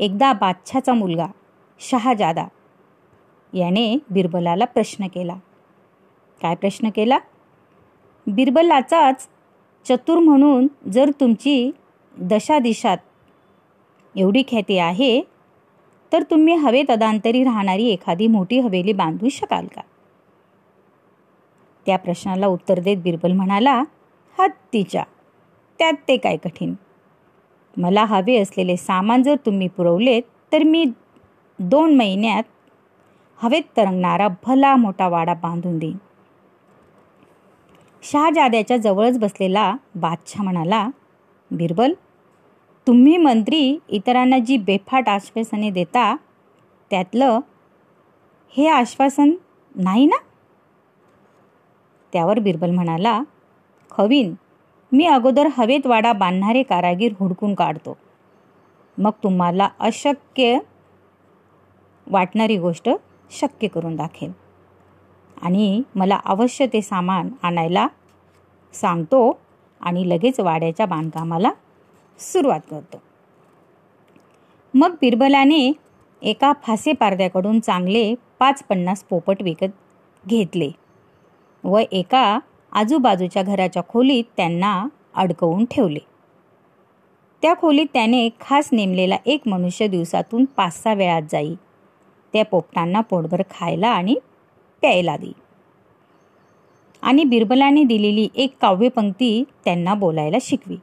एकदा बादशाचा मुलगा शहाजादा. याने बिरबलाला प्रश्न केला. काय प्रश्न केला? बिरबलाचाच चतुर म्हणून जर तुमची दशादिशात एवढी ख्याती आहे तर तुम्ही हवेत अदांतरी राहणारी एखादी मोठी हवेली बांधू शकाल का? त्या प्रश्नाला उत्तर देत बिरबल म्हणाला हत्तीच्या त्यात ते काय कठीण? मला हवे असलेले सामान जर तुम्ही पुरवलेत तर मी दोन महिन्यात हवेत तरंगणारा भला मोठा वाडा बांधून देईन. शहाजाद्याच्या जवळच बसलेला बादशाह म्हणाला बिरबल तुम्ही मंत्री इतरांना जी बेफाट आश्वासने देता त्यातलं हे आश्वासन नाही ना? त्यावर बिरबल म्हणाला खवीन मी अगोदर हवेत वाडा बांधणारे कारागीर हुडकून काढतो. मग तुम्हाला अशक्य वाटणारी गोष्ट शक्य करून दाखेल. आणि मला अवश्य ते सामान आणायला सांगतो आणि लगेच वाड्याच्या बांधकामाला सुरुवात करतो. मग बिरबलाने एका फासे पारद्याकडून चांगले पाच पन्नास पोपट विकत घेतले व एका आजूबाजूच्या घराच्या खोलीत त्यांना अडकवून ठेवले. त्या खोलीत त्याने खास नेमलेला एक मनुष्य दिवसातून पाच सहा वेळात जाई. त्या पोपटांना पोटभर खायला आणि प्यायला देई आणि बिरबलाने दिलेली एक काव्यपंक्ती त्यांना बोलायला शिकवी.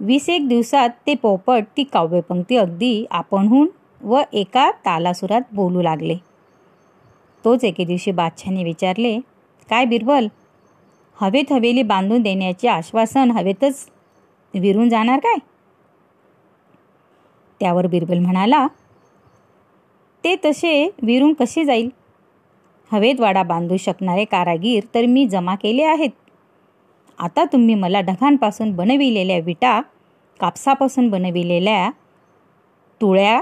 वीस एक दिवसात ते पोपट ती काव्यपंक्ती अगदी आपणहून व एका तालासुरात बोलू लागले. तोच एके दिवशी बादशाने विचारले काय बिरबल? हवेत हवेली बांधून देण्याचे आश्वासन हवेतच विरून जाणार काय? त्यावर बिरबल म्हणाला ते तसे विरून कसे जाईल? हवेत वाडा बांधू शकणारे कारागीर तर मी जमा केले आहेत. आता तुम्ही मला ढगांपासून बनविलेल्या विटा कापसापासून बनविलेल्या तुळ्या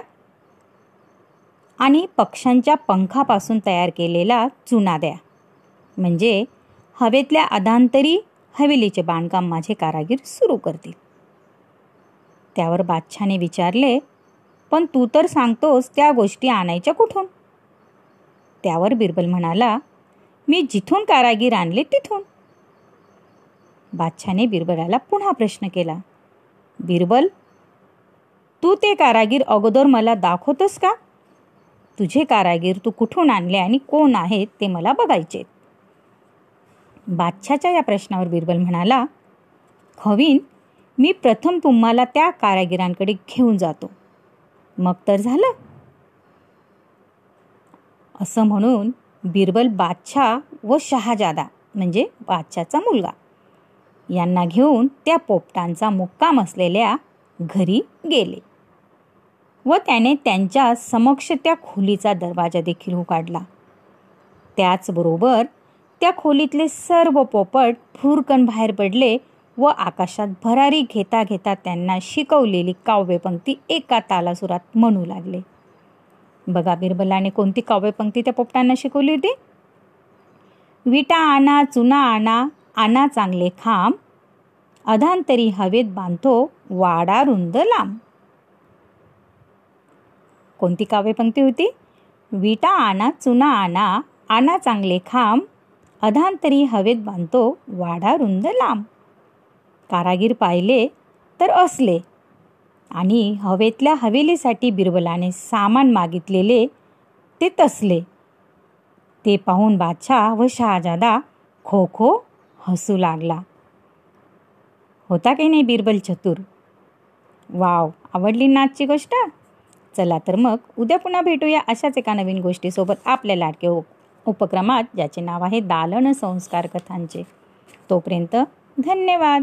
आणि पक्ष्यांच्या पंखापासून तयार केलेला चुना द्या. म्हणजे हवेतल्या अधांतरी हवेलीचे बांधकाम माझे कारागीर सुरू करतील. त्यावर बादशाने विचारले पण तू तर सांगतोस त्या गोष्टी आणायच्या कुठून? त्यावर बिरबल म्हणाला मी जिथून कारागीर आणले तिथून. बादशाने बिरबलाला पुन्हा प्रश्न केला बिरबल तू ते कारागीर अगोदर मला दाखवतोस का? तुझे कारागीर तू कुठून आणले आणि कोण आहेत ते मला बघायचे बादशाच्या या प्रश्नावर बिरबल म्हणाला खवीन मी प्रथम तुम्हाला त्या कारागिरांकडे घेऊन जातो. मग तर झालं. असं म्हणून बिरबल बादशाह व शहाजादा म्हणजे बादशाचा मुलगा यांना घेऊन त्या पोपटांचा मुक्काम असलेल्या घरी गेले व त्याने त्यांच्या समक्ष त्या खोलीचा दरवाजा देखील उघडला. त्याचबरोबर त्या खोलीतले सर्व पोपट फुरकन बाहेर पडले व आकाशात भरारी घेता घेता त्यांना शिकवलेली काव्यपंक्ती एका तालासुरात म्हणू लागले. बघा बिरबलाने कोणती काव्यपंक्ती त्या पोपटांना शिकवली होती? विटा आणा चुना आणा आणा चांगले खांब अधांतरी हवेत बांधतो वाडा रुंद लांब. कोणती काव्यपंक्ती होती? विटा आणा चुना आणा आणा चांगले खांब अधांतरी हवेत बांधतो वाडा रुंद लांब. कारागीर पाहिले तर असले. आणि हवेतल्या हवेलीसाठी बिरबलाने सामान मागितलेले ते तसले. ते पाहून बादशाह व शहाजादा खो खो हसू लागला. होता काही नाही बिरबल चतुर? वाव आवडली नाचची गोष्ट? चला तर मग उद्या पुन्हा भेटूया अशाच एका नवीन गोष्टीसोबत आपल्या लाडके हो- उपक्रमात ज्याचे नाव आहे दालन संस्कार कथांचे. तोपर्यंत धन्यवाद.